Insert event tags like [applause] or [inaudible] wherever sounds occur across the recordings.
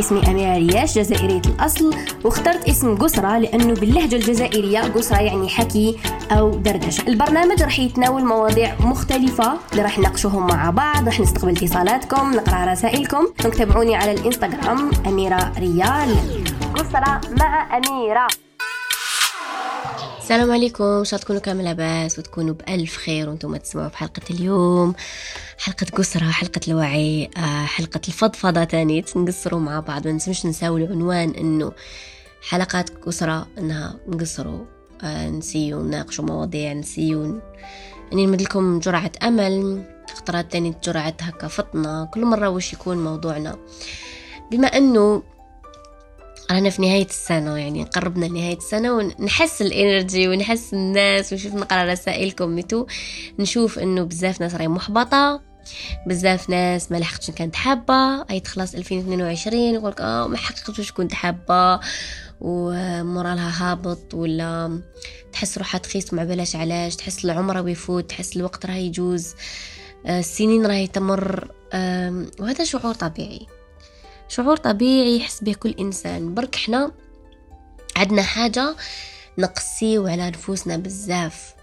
اسمي أميرة رياش جزائرية الأصل واخترت اسم قسرة لأنه باللهجة الجزائرية قسرة يعني حكي أو دردشة. البرنامج راح يتناول مواضيع مختلفة اللي راح نناقشوهم مع بعض راح نستقبل اتصالاتكم نقرأ رسائلكم. تابعوني على الإنستغرام أميرة ريال. قسرة مع أميرة. السلام عليكم إن شاء تكونوا كامل لاباس وتكونوا بألف خير وأنتم تسمعوا في حلقة اليوم. حلقة قسرة حلقة الوعي آه، حلقة الفضفضة تاني نقصروا مع بعض. ما نسمش نساوي العنوان إنه حلقات قسرة إنها نقصروا آه، نسيو نناقشوا مواضيع نسيو. إني نمد لكم جرعة أمل خطرات تاني جرعة هكا فطنة. كل مرة وش يكون موضوعنا؟ بما إنه رانا في نهاية السنة يعني قربنا لنهاية السنة ونحس الإنرجي ونحس الناس ونشوف نقرأ رسائلكم. ميتو نشوف إنه بزاف ناس راهي محبطة بزاف ناس ما لحقتش كانت حابة. أي تخلص 2022 يقولك آه ما حققتش كنت حابة. ومورالها هابط ولا تحس روحها تخيس مع بلاش علاش تحس العمر بيفوت تحس الوقت راه يجوز. آه، السنين راهي تمر. وهذا شعور طبيعي. شعور طبيعي يحس به كل إنسان. برك إحنا عندنا حاجة نقسيو على نفوسنا بزاف.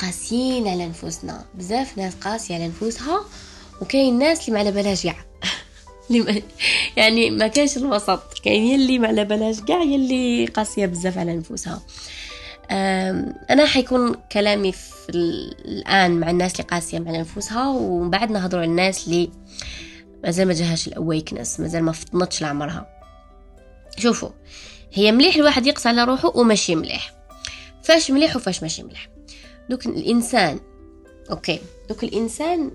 قاسيين على نفوسنا. بزاف ناس قاسية على نفوسها وكاين ناس اللي ما على بلاش [laughs] يعني ما كاينش الوسط. كاين يلي ما على بلاش قاع يلي قاسية بزاف على نفوسها. أنا حيكون كلامي في الآن مع الناس اللي قاسية مع نفوسها ومن بعد نهضروا على الناس اللي مازال ما جاهاش الاويكنس مازال ما فطنتش لعمرها. شوفوا هي مليح الواحد يقسى على روحه وماشي مليح. فاش مليح وفاش ماشي مليح. دوك الإنسان OK دوك الإنسان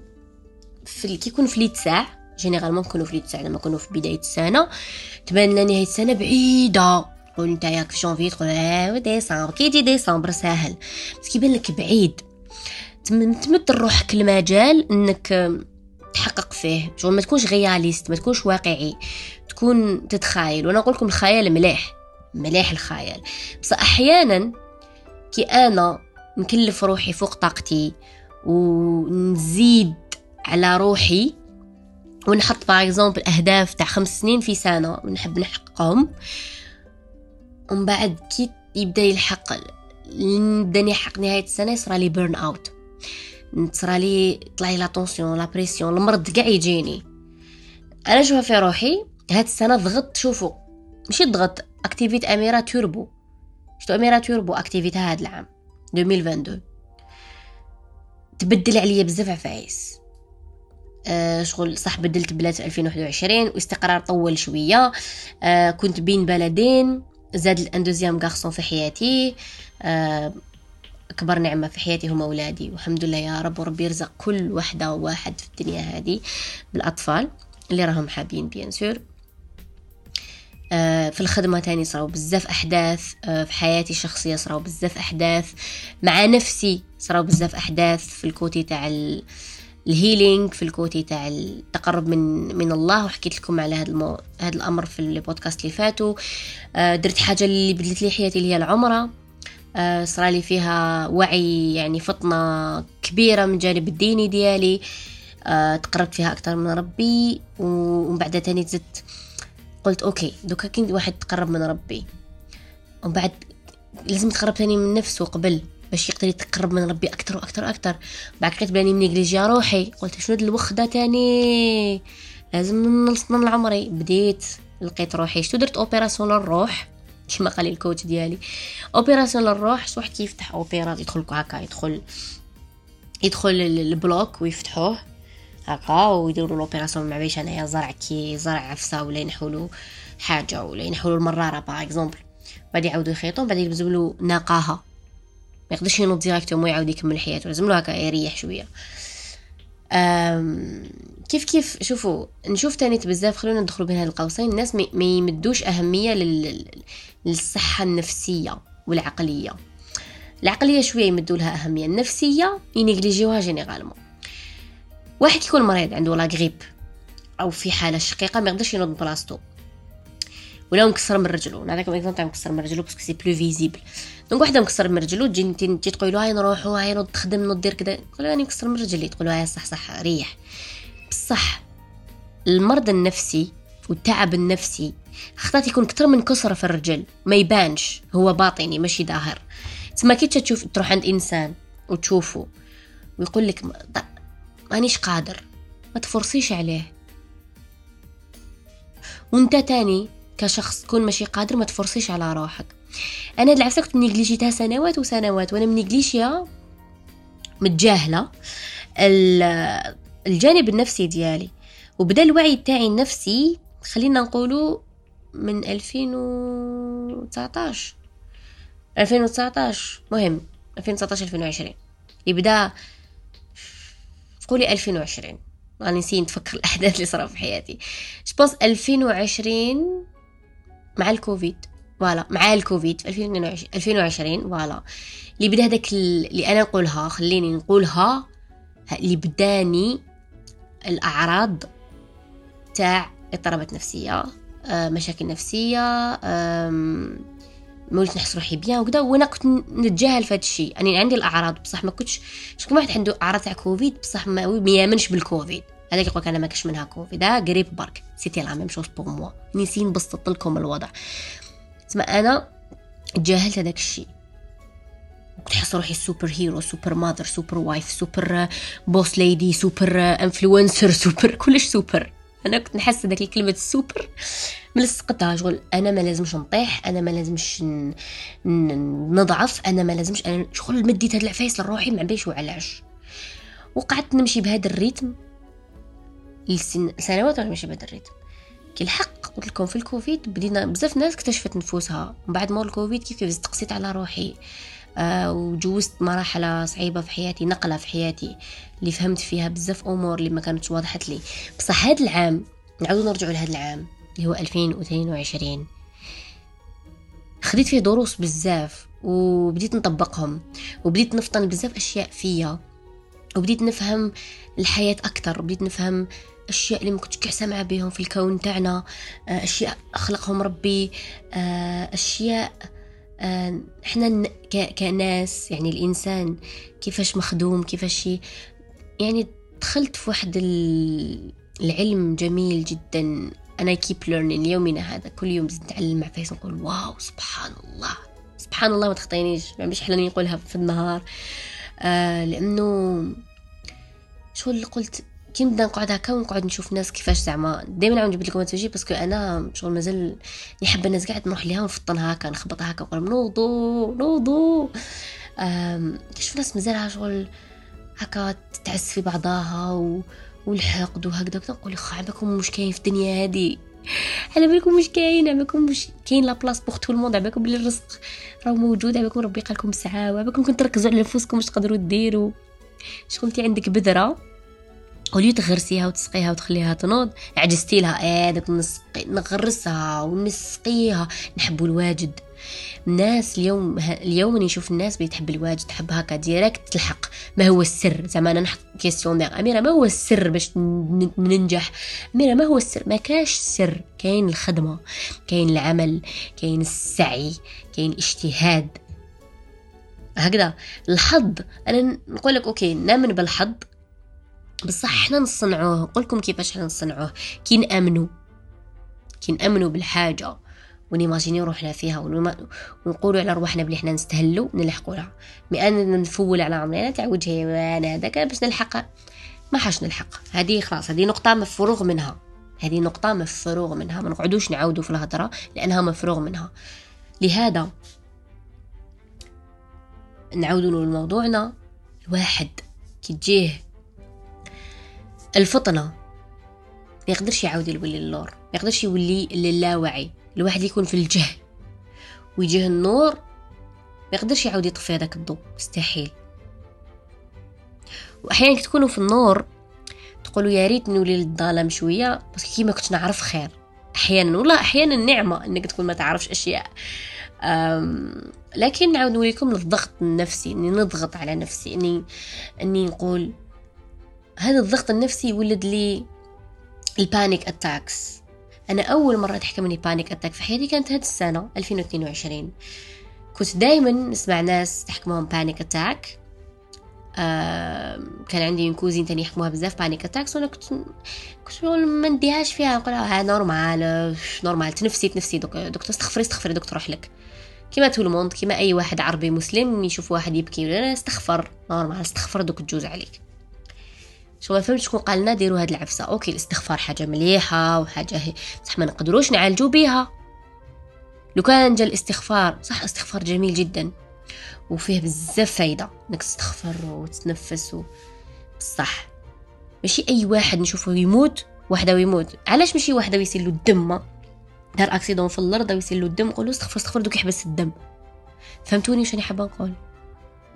في كي يكون في ليت ساعة généralement نكونوا في ليت ساعة لما نكونوا في بداية السنة تبان لنا نهايه السنة بعيدة. تقول أنت ياك في جونفي تقول آه ديسمبر. كي يجي ديسمبر ساهل. بس كيبان لك بعيد. تمد روحك المجال إنك تحقق فيه. شغل ما تكونش réaliste ما تكونش واقعي. تكون تتخايل. وأنا أقول لكم الخيال مليح. مليح الخيال. بس أحيانا كي أنا نكلف روحي فوق طاقتي ونزيد على روحي ونحط par exemple أهداف تاع خمس سنين في سنة ونحب نحققهم ومن بعد كي يبدأ يلحق نبدا نحقق نهاية السنة يصرى لي burn-out نتصرى لي طلع لي la tension la pression المرض كاع يجيني. أنا شوفها في روحي هاد السنة ضغطت شوفوا ماشي ضغط أكتيفيت أميرة توربو. شتو أميرة توربو؟ اكتيفيت هاد العام 2022 تبدل عليا بزاف عفايس. آه شغل صح بدلت بلاد في 2021 واستقرار طول شوية. آه كنت بين بلدين زاد لي un deuxième garçon في حياتي. آه أكبر نعمة في حياتي هم أولادي. والحمد لله يا رب وربي يرزق كل وحدة وواحد في الدنيا هذه بالأطفال اللي راهم حابين bien sûr. آه في الخدمة تاني صراو بزاف أحداث. آه في حياتي الشخصية صراو بزاف أحداث. مع نفسي صراو بزاف أحداث في ال côté تاع ال healing في ال côté تاع التقرب من من الله. وحكيت لكم على هذا. هذا الأمر في البودكاست اللي فاتوا آه درت حاجة اللي بدلت لي حياتي اللي هي العمرة. صرالي فيها وعي يعني فطنة كبيرة من جانب الديني ديالي. آه، تقربت فيها أكثر من ربي ومن بعد تاني زدت قلت أوكي دوكا كنت واحد تقرب من ربي. ومن بعد لازم تقرب تاني من نفسه قبل باش يقدر يتقرب من ربي أكثر وأكثر أكثر بعد كنت بلاني منيجليجيا روحي قلت شنو هاد الوخده تاني؟ لازم نلصنا لعمري بديت لقيت روحي. شتو درت؟ اوبيراسيون للروح. كما قال الكوتش ديالي. اوبيراسيون للروح واحد كيفتح اوبيرا يدخل هكا يدخل يدخل ال bloc ويفتحوه. هكا ويديروا l'opération ما بيش أنايا زرع كي زرع عفسة ولا ينحولو حاجة ولا ينحولو المرارة par exemple بعد يعاودوا يخيطوا بعد يلبسوا له ناقاها ما يقدرش ينوض directement يعاود يكمل حياته. لازم له هكا يريح شوية. كيف كيف شوفوا نشوف تاني بزاف خلونا ندخلوا بين هاد القوسين. الناس ما يمدوش أهمية لل... للصحة النفسية والعقلية. العقلية شوية يمدوا لها أهمية. النفسية ينيجليجيوها généralement. واحد يكون مريض عنده la grippe أو في حالة شقيقة ما يقدرش ينوض بلاصتو. ولا مكسر من رجلو. نعطيكم exemple تاع مكسر من رجلو parce que c'est plus visible donc وحده مكسر من رجلو تجي انت تقولوا هاي نروحوا هاي نوض تخدم نوض دير كذا تقولوا راني مكسر من رجلي. تقولوا هاي صح صح ريح. بصح المرض النفسي والتعب النفسي خطات يكون كتر من كسرة في الرجل. ما يبانش. هو باطني ماشي ظاهر. تسمى كي تشوف تروح عند إنسان وتشوفه ويقول لك مانيش قادر. ما تفرصيش عليه. وانت تاني كشخص تكون ماشي قادر ما تفرصيش على روحك. أنا العفسه كنت نيجليجيتها سنوات وسنوات وأنا منيجليشيا متجاهلة. الجانب النفسي ديالي. وبدا الوعي تاعي النفسي خلينا نقولوا من 2019 2019 مهم. 2019 2020 يبدا قولي 2020 راني نسيت نتفكر الأحداث اللي صاروا في حياتي. je pense 2020 مع الكوفيد. voilà مع الكوفيد في 2022 2020 voilà. اللي بدا هذاك اللي أنا نقولها خليني نقولها اللي بداني الأعراض تاع اضطرابات نفسية آه، مشاكل نفسية ما نحس روحي bien وكذا وأنا كنت نتجاهل في هذا الشيء. يعني عندي الأعراض بصح ما كنتش شكون واحد عنده أعراض تاع كوفيد بصح ما يأمنش بالكوفيد. هذاك يقول أنا ما كاش منها كوفيد. ها قريب برك. c'était la même chose pour moi. نسي نبسط لكم الوضع. تسمى أنا تجاهلت هذاك الشيء. كنت حاسة روحي super hero super mother super wife super boss lady super influencer super [laughs] كلش سوبر. أنا كنت نحس هذاك الكلمة السوبر ملصقتها شغل أنا ما لازمش نطيح أنا ما لازمش نضعف أنا ما لازمش أنا شغل مديت هاد العفايس لروحي ما بيش وعلاش. وقعدت نمشي بهذا ال rythme. لسنوات وأنا نمشي بهذا ال rythme. كي الحق قلت لكم في الكوفيد بدينا بزاف ناس اكتشفت نفوسها. من بعد مور الكوفيد كيف كيف تقصيت على روحي. آه وجوزت مراحل صعيبة في حياتي نقلة في حياتي. اللي فهمت فيها بزاف أمور اللي ما كانتش وضحت لي. بصح هذا العام نعاودو نرجعو لهذا العام اللي هو 2022 خديت فيه دروس بزاف وبديت نطبقهم وبديت نفطن بزاف أشياء فيا وبديت نفهم الحياة أكثر وبديت نفهم أشياء اللي ما كنتش سامعة بهم في الكون تاعنا آه، أشياء أخلقهم ربي آه، أشياء آه، إحنا كناس يعني الإنسان كيفاش مخدوم كيفاش يعني دخلت في واحد العلم جميل جدا. أنا keep learning يومنا هذا كل يوم نتعلم مع فيس نقول واو سبحان الله سبحان الله ما تخطينيش. ما مش حلاني نقولها في النهار. آه لأنه شو اللي قلت؟ كي نبدا نقعد هكا ونقعد نشوف ناس كيفاش زعما دائما عاود نجيب لكم تجي باسكو أنا شغل مازال نحب الناس قاعد نروح ليها ونفطن هكا نخبط هكا ونقول نوضو نوضو. كيش ناس مازالها شغل هكا تعس في بعضها و... والحقد وهكذا نقول خا عباكم مش كاين في الدنيا هادي. على بالكم مش كاين على بالكم مش كاين لا بلاص بوغ تو الموند على بالكم بلي الرزق راه موجود على بالكم ربي قالكم ساعه وعلى بالكم كنت تركزوا على نفوسكم واش تقدروا ديروا. شكون انت عندك بذره وليو تغرسيها وتسقيها وتخليها تنوض. عجزتي لها إيه داك نسقي نغرسها ونسقيها. نحبوا الواجد. الناس اليوم اليوم نشوف الناس بتحب الواجد تحب هكا direct تلحق. ما هو السر؟ زعما أنا نحط questionnaire أميرة ما هو السر باش ننجح؟ أميرة ما هو السر؟ ما كاش سر. كاين الخدمة كاين العمل كاين السعي كاين الاجتهاد. هكذا. الحظ. أنا نقول لك okay نأمن بالحظ. بصح إحنا نصنعوه. نقولكم كيفاش إحنا نصنعوه. كي نامنوا كي نامنوا بالحاجة. ونيماجينيو روحنا فيها. ونقولوا على رواحنا بلي حنا نستهلوا نلحقوا لها mais أنا نفول على عمرنا تاع وجهي أنا هذاك باش نلحق. ما حاش نلحق. هذه خلاص هذه نقطة مفروغ منها. هذه نقطة مفروغ منها. ما نقعدوش نعاودوا في الهضرة لأنها مفروغ منها. لهذا نعاودوا لموضوعنا الواحد. كي تجيه الفطنة. ما يقدرش يعاود يولي اللور ما يقدرش يولي للاوعي الواحد يكون في الجهل. ويجيه النور ما يقدرش يعاود يطفي هذاك الضوء مستحيل. وأحيانا تكونوا في النور تقولوا يا ريت نولي للظلام شوية بس كي ما كنتش نعرف خير. أحيانا والله أحيانا نعمة إنك تكون ما تعرفش أشياء. لكن نعاود نوريكم للضغط النفسي إني نضغط على نفسي اني إني نقول هذا الضغط النفسي ولد لي ال panic attacks أنا أول مرة تحكمني panic attack في حياتي كانت هذه السنة 2022 كنت دائما نسمع ناس تحكمهم panic attack آه كان عندي cousine تاني يحكموها بزاف panic attacks وأنا كنت كنت ما نديهاش فيها نقول ها normal normal تنفسي تنفسي دوك تروح استغفري استغفري دوك تروح لك. كيما tout le monde كيما أي واحد عربي مسلم يشوف واحد يبكي استغفر normal استغفر دوك تجوز عليك. ما فهمت شكون قال لنا ديروا هاد العفسة. okay الاستغفار حاجة مليحة وحاجة هي بصح ما نقدروش نعالجو بيها. لو كان جا الاستغفار صح الاستغفار جميل جدا. وفيه بزاف فايدة إنك تستغفر وتتنفس و... بصح ماشي أي واحد نشوفه يموت وحده ويموت علاش ماشي وحده ويصير له الدم؟ دار اكسيدون في الأرض ويصير له الدم نقولوا استغفر استغفر دوك يحبس الدم. فهمتوني واش راني حابة نقول؟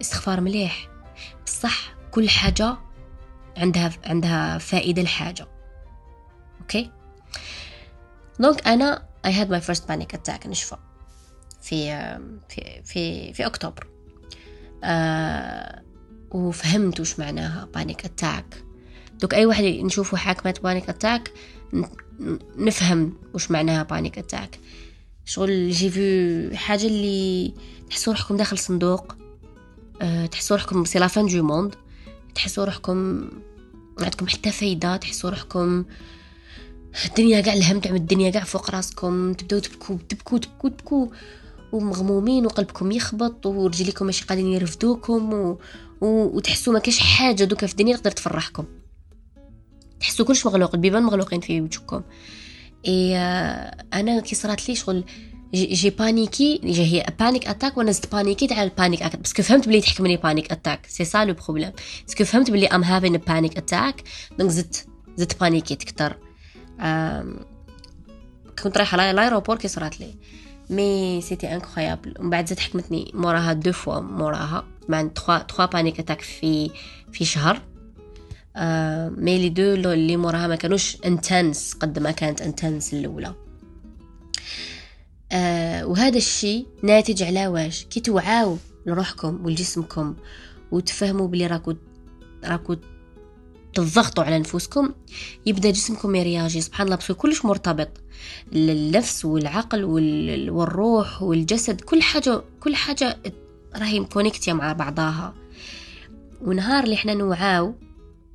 استغفار مليح. بصح كل حاجة عندها عندها فائدة لحاجه okay donc أنا I had my first panic attack نشفى في في في في أكتوبر. آه وفهمت وش معناها panic attack دوك أي واحد نشوفه حاكمة panic attack نفهم وش معناها panic attack شغل جي في حاجة اللي تحسوا روحكم داخل صندوق تحسوا روحكم c'est la fin du monde تحسوا روحكم عندكم حتى فايدة تحسوا روحكم الدنيا كاع الهم تعمل الدنيا كاع فوق راسكم تبداو تبكوا تبكوا تبكوا تبكوا ومغمومين وقلبكم يخبط ورجليكم ماشي قادرين يرفدوكم و... و... وتحسوا ما كاش حاجة دوكا في الدنيا تقدر تفرحكم تحسوا كلش مغلوق البيبان مغلوقين في وجهكم اي أنا كي صرات لي شغل j'ai paniqué هي panic attack وأنا زدت بانيكيت على ال panic attack parce que فهمت بلي تحكمني panic attack c'est ça le problème parce que فهمت بلي I'm having panic attack donc زدت زدت بانيكيت كتر كنت رايحة l'aéroport كي صرات لي. mais c'était incroyable ومن بعد زاد حكمتني موراها deux fois موراها. مع trois trois panic attack في في شهر. mais les deux اللي موراها ما كانوش intenses قد ما كانت intense الأولى. آه وهذا الشيء ناتج على واش؟ كي توعاو لروحكم ولجسمكم وتفهموا بلي راكو راكو تضغطوا على نفوسكم يبدأ جسمكم يرياجي. سبحان الله بس كلش مرتبط. النفس والعقل والروح والجسد كل حاجة كل حاجة راهي مكونيكتيا مع بعضها. ونهار اللي إحنا نوعاو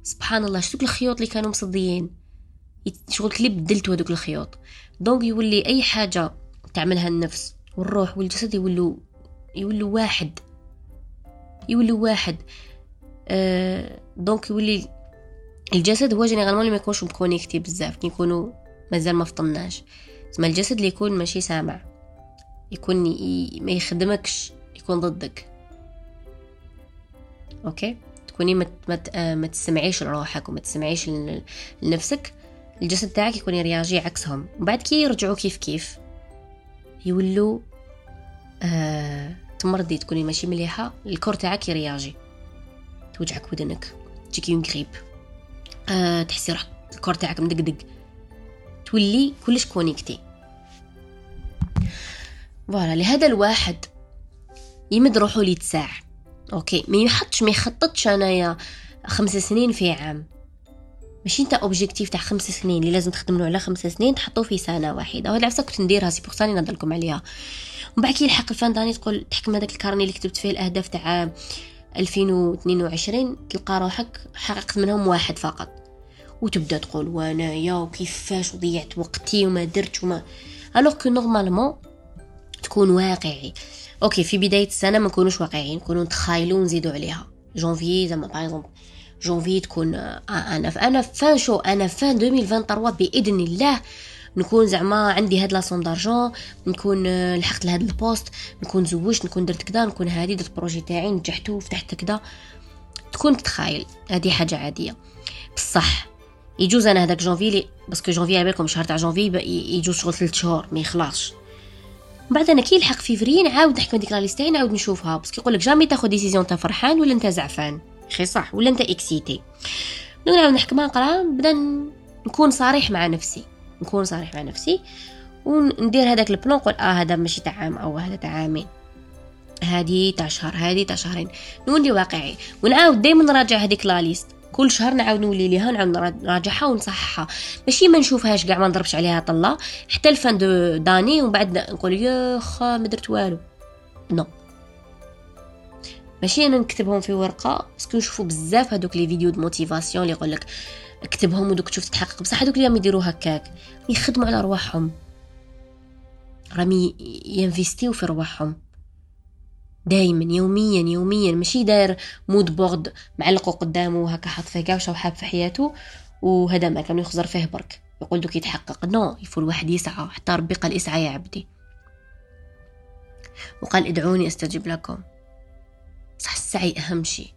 سبحان الله شتوك الخيوط اللي كانوا مصديين؟ شغل كلي بدلتوا هذوك الخيوط. donc يولي أي حاجة تعملها النفس والروح والجسد يولوا يولوا واحد يولوا واحد. آه donc يولي الجسد هو généralement ما يكونش م connecté بزاف كي يكونوا مازال ما فطمناش. زعما الجسد اللي يكون ماشي سامع يكون ي... ما يخدمكش يكون ضدك. okay؟ تكوني ما مت... ما تسمعيش لروحك وما تسمعيش لنفسك. الجسد تاعك يكون يرياجي عكسهم. وبعد كي يرجعوا كيف كيف. يولوا آه... تمرضي تكوني ماشي مليحة. ال corps تاعك يرياجي. توجعك ودنك. تجيك يون غريب. آه تحسي روحك ال corps تاعك مدقدق. تولي كلش connecté. voilà لهذا الواحد يمد روحو لي تساع okay ما يحطش ما يخططش أنايا خمس سنين في عام. ماشي انت objectifs تاع خمس سنين اللي لازم تخدم له على خمس سنين تحطوه في سنة واحدة. وهاد العفسة كنت نديرها c'est pour نهضر عليها. ومن بعد كي يلحق ال fin d'année تقول تحكم هذاك ال carnet اللي كتبت فيه الأهداف تاع 2022 تلقى روحك حققت منهم واحد فقط. وتبدأ تقول وانايا وكيفاش وضيعت وقتي وما درت وما. alors que normalement تكون واقعي. okay في بداية السنة ما نكونوش واقعيين نكونوا نتخايلوا ونزيدوا عليها. جونفي زعما par janvier تكون أنا أنا فان شو en fin 2023 بإذن الله نكون زعما عندي هاد la somme d'argent نكون لحقت لهاد ال poste نكون زوجت نكون درت كدا نكون هادي درت projet تاعي نجحت فتحت كدا. تكون تتخايل هذه حاجة عادية. بصح يجوز أنا هذاك janvier parce que janvier على بالكم شهر تاع جونفي يجوز شغل ثلاث شهور ما يخلصش. بعد أنا كي يلحق فيفري نعاود نحكم ديك la liste نعاود نشوفها. parce que يقول لك jamais تاخذ décision أنت فرحان ولا أنت زعفان. خي صح ولا أنت excité؟ نعاود نحكمها نقرا نبدا نكون صريح مع نفسي نكون صريح مع نفسي وندير هذاك ال plan نقول آه هذا ماشي تاع عام أو هذا تاع عامين هادي تاع شهر هادي تاع شهرين نولي واقعي ونعاود دائما نراجع هذيك la liste كل شهر نعاود نولي ليها نعاود نراجعها ونصححها. ماشي ما نشوفهاش كاع ما نضربش عليها طلة. حتى ال fin d'année ومن بعد نقول يا خا ما درت والو. non ماشي أنا نكتبهم في ورقة. parce que نشوفوا بزاف هذوك les vidéos de motivation اللي يقول لك اكتبهم ودوك تشوف تتحقق بصح هذوك اللي يديروا هكاك يخدموا على رواحهم. راهم ينفيستيو في رواحهم. دايما يوميا يوميا. ماشي داير mood board معلقه قدامه هكا حاط فيه كاع حاب في حياته وهذا ما كان يخزر فيه برك. يقول دوك يتحقق. non يفو الواحد يسعى. حتى ربي قال اسعى يا عبدي. وقال ادعوني أستجب لكم. صح السعي أهم شيء.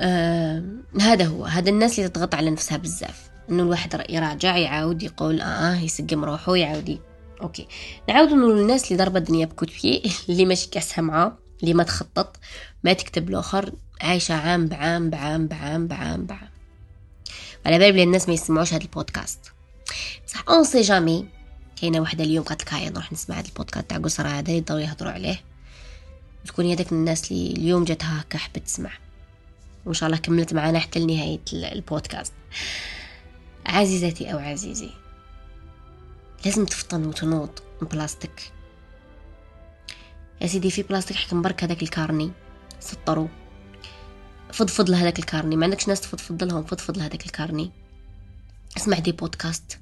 آه هذا هو هذا الناس اللي تضغط على نفسها بزاف. إنه الواحد يراجع يعاود يقول آه يسقم روحه يعاود OK. نعاود نقول للناس اللي ضربة الدنيا بكوتفي [laughs] اللي ماشي كاسها معاه اللي ما تخطط ما تكتب الآخر عايشة عام بعام بعام بعام بعام بعام. على بالي بلي الناس ما يسمعوش هذا البودكاست. بصح on sait jamais كاينة وحدة اليوم قالت لك هاي نروح نسمع هذا البودكاست تاع قصرى هذا اللي يهضروا عليه. تكون هذاك الناس اللي اليوم جاتها هكا حبت تسمع. وإن شاء الله كملت معنا حتى لنهاية البودكاست. عزيزتي أو عزيزي لازم تفطن وتنوض من بلاستيك يا سيدي في بلاستيك حكم برك هذاك ال carnet. سطروا. فضفض لهذاك ال carnet. ما عندكش ناس تفضفض لهم فضفض لهذاك ال carnet. اسمع des podcasts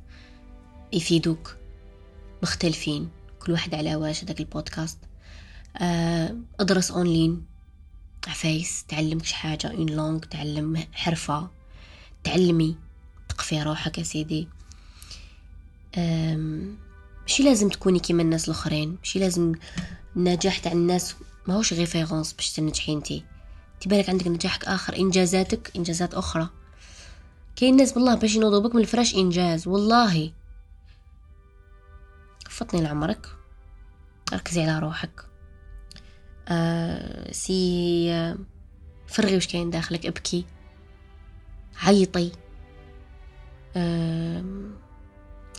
يفيدوك. مختلفين. كل واحد على واش هذاك البودكاست. آه، أدرس أونلاين. عفايس تعلمك شي حاجة. en ligne تعلم حرفة. تعلمي. تقفي روحك يا سيدي. ماشي لازم تكوني كيما الناس الأخرين. ماشي لازم النجاح تاع الناس ماهوش référence باش تنجحي انتي. تبالك عندك نجاحك آخر إنجازاتك إنجازات أخرى. كاين ناس بالله باش ينوضوا بك من الفراش إنجاز. والله. فطني لعمرك. ركزي على روحك. آه c'est فرغي وش كاين داخلك ابكي عيطي آه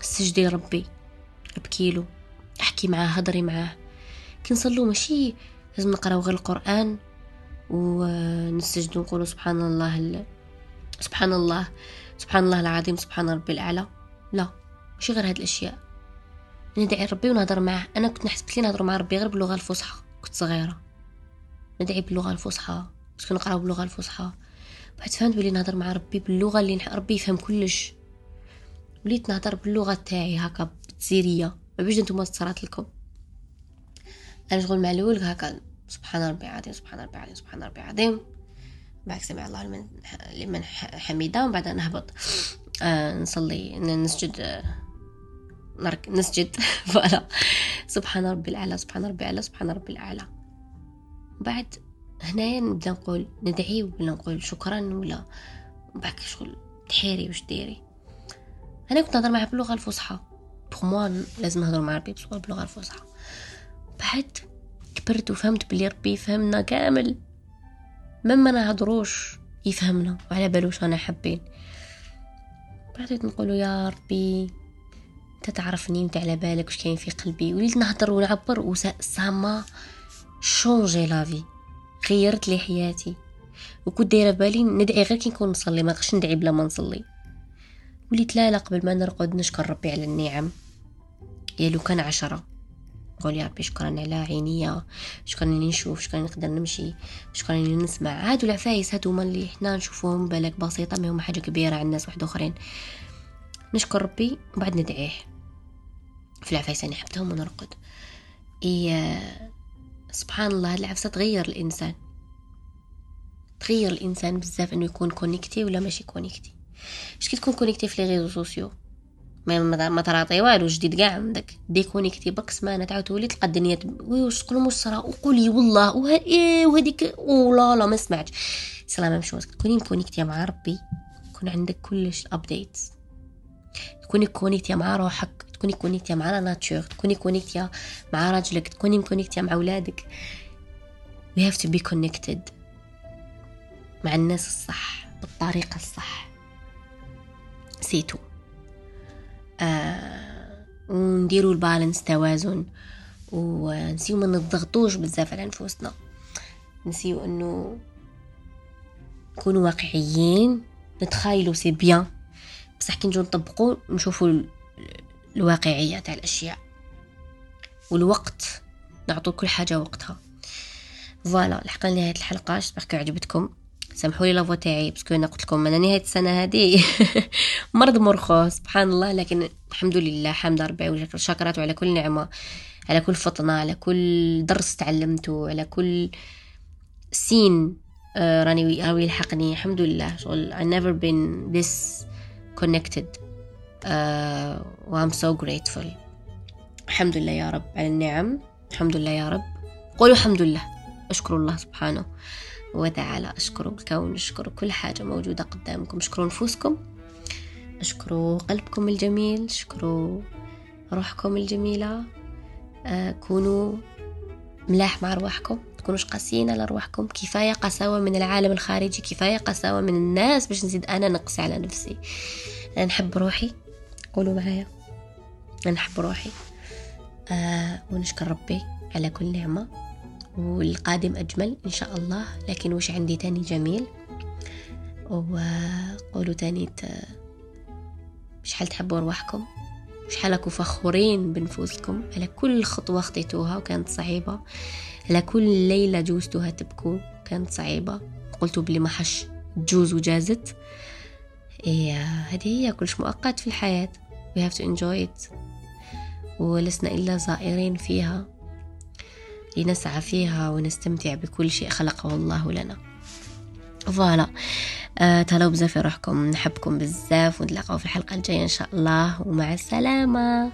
سجدي ربي ابكيلو احكي معاه هضري معاه. كي نصلو ماشي لازم نقراو غير القرآن ونسجدو نقولو سبحان الله ال... سبحان الله سبحان الله العظيم سبحان ربي الأعلى. لا ماشي غير هاد الأشياء. ندعي ربي ونهضر معاه. أنا كنت نحسب لي نهضر مع ربي غير باللغة الفصحى. كنت صغيرة. ندعي باللغة الفصحى. باش نقراو باللغة الفصحى. بعد فهمت بلي نهضر مع ربي باللغة اللي ربي يفهم كلش. وليت نهضر باللغة تاعي هكا بتزيريه ما بيش نتوما صرات لكم. أنا شغل مع الأول هكا. سبحان ربي العظيم سبحان ربي العظيم سبحان ربي العظيم. بعد سمع الله لمن لمن حميدة. ومن بعد نهبط. آه نصلي نسجد آه نرك نسجد. [laughs] فوالا. سبحان ربي الأعلى سبحان ربي الأعلى سبحان ربي الأعلى. بعد هنايا نبدأ نقول ندعي ولا نقول شكرا ولا بعد شغل تحيري واش ديري أنا كنت نهضر معاه باللغة الفصحى. بوغ لازم نهضر مع ربي باللغة الفصحى. بعد كبرت وفهمت بلي ربي يفهمنا كامل. مما نهضروش يفهمنا. وعلى بالوش أنا حابين. بعد نقولوا يا ربي انت تعرفني انت على بالك واش كاين في قلبي؟ وليت نهضر ونعبر وساما شونجي لافي غيرت لي حياتي. وكنت دايرة بالي ندعي غير كي نكون نصلي ما نقدرش ندعي بلا ما نصلي. وليت لا لا قبل ما نرقد نشكر ربي على النعم. يا لو كان عشرة. قول يا ربي شكرا على عينيا شكرا إني نشوف شكرا إني نقدر نمشي شكرا إني نسمع. هادو العفايس هادو هما اللي حنا نشوفوهم بالك بسيطة ما هما حاجة كبيرة على الناس واحد أخرين. نشكر ربي وبعد ندعيه. في العفايس اللي حبتهم ونرقد. إيه سبحان الله هاد العفسة تغير الإنسان. تغير الإنسان بزاف إنه يكون connecté ولا ماشي connecté اش كي تكون connecté في les réseaux sociaux ما ما تراطي والو جديد كاع عندك. déconnecter برك سمانة تعاود تولي تلقى الدنيا واش تقول واش صرا؟ وقولي والله وه... إيه وهذيك لا لا ما سمعتش. c'est la même chose. تكوني connectée مع ربي يكون عندك كلش updates تكوني connectée مع روحك. تكوني connectée مع la nature تكوني connectée مع راجلك تكوني connectée مع ولادك we have to be connected مع الناس الصح بالطريقة الصح. c'est tout آه ونديرو ال balance توازن. ونسيو ما نضغطوش بزاف على نفوسنا نسيو إنه نكونوا واقعيين. نتخايلوا c'est bien بصح كي نجو نطبقو نشوفوا الواقعية تاع الأشياء. والوقت نعطو كل حاجة وقتها. voilà لحقنا لنهاية الحلقة. شبارك عجبتكم. سامحوا لي la voix تاعي parce que أنا قلت لكم أنا نهاية السنة هذه [laughs] مرض مرخو سبحان الله. لكن الحمد لله حمد ربي وشكرته على كل نعمة على كل فطنة على كل درس تعلمته على كل سين آه راني راني يلحقني. الحمد لله. شغل I never been this connected. Uh, و I'm so grateful. الحمد لله يا رب على النعم. الحمد لله يا رب. قولوا الحمد لله. اشكروا الله سبحانه وتعالى. اشكروا الكون اشكروا كل حاجة موجودة قدامكم. اشكروا نفوسكم اشكروا قلبكم الجميل. اشكروا روحكم الجميلة. آه كونوا ملاح مع رواحكم. تكونوش قاسيين على رواحكم. كفاية قساوة من العالم الخارجي. كفاية قساوة من الناس باش نزيد أنا نقص على نفسي. أنا نحب روحي. قولوا معايا. أنا نحب روحي. آه ونشكر ربي على كل نعمة. والقادم أجمل إن شاء الله. لكن وش عندي تاني جميل؟ وقولوا تاني شحال تحبوا أرواحكم؟ شحال راكم فخورين بنفوسكم. على كل خطوة خطيتوها وكانت صعيبة. على كل ليلة جوزتوها تبكوا كانت صعيبة. قلتوا بلي ما حش تجوز وجازت. إيه هذه هي كلش مؤقت في الحياة. We have to enjoy it. ولسنا إلا زائرين فيها. لنسعى فيها ونستمتع بكل شيء خلقه الله لنا. فوالا. آه تهلاو بزاف في روحكم. نحبكم بزاف ونتلاقاو في الحلقة الجاية إن شاء الله. ومع السلامة.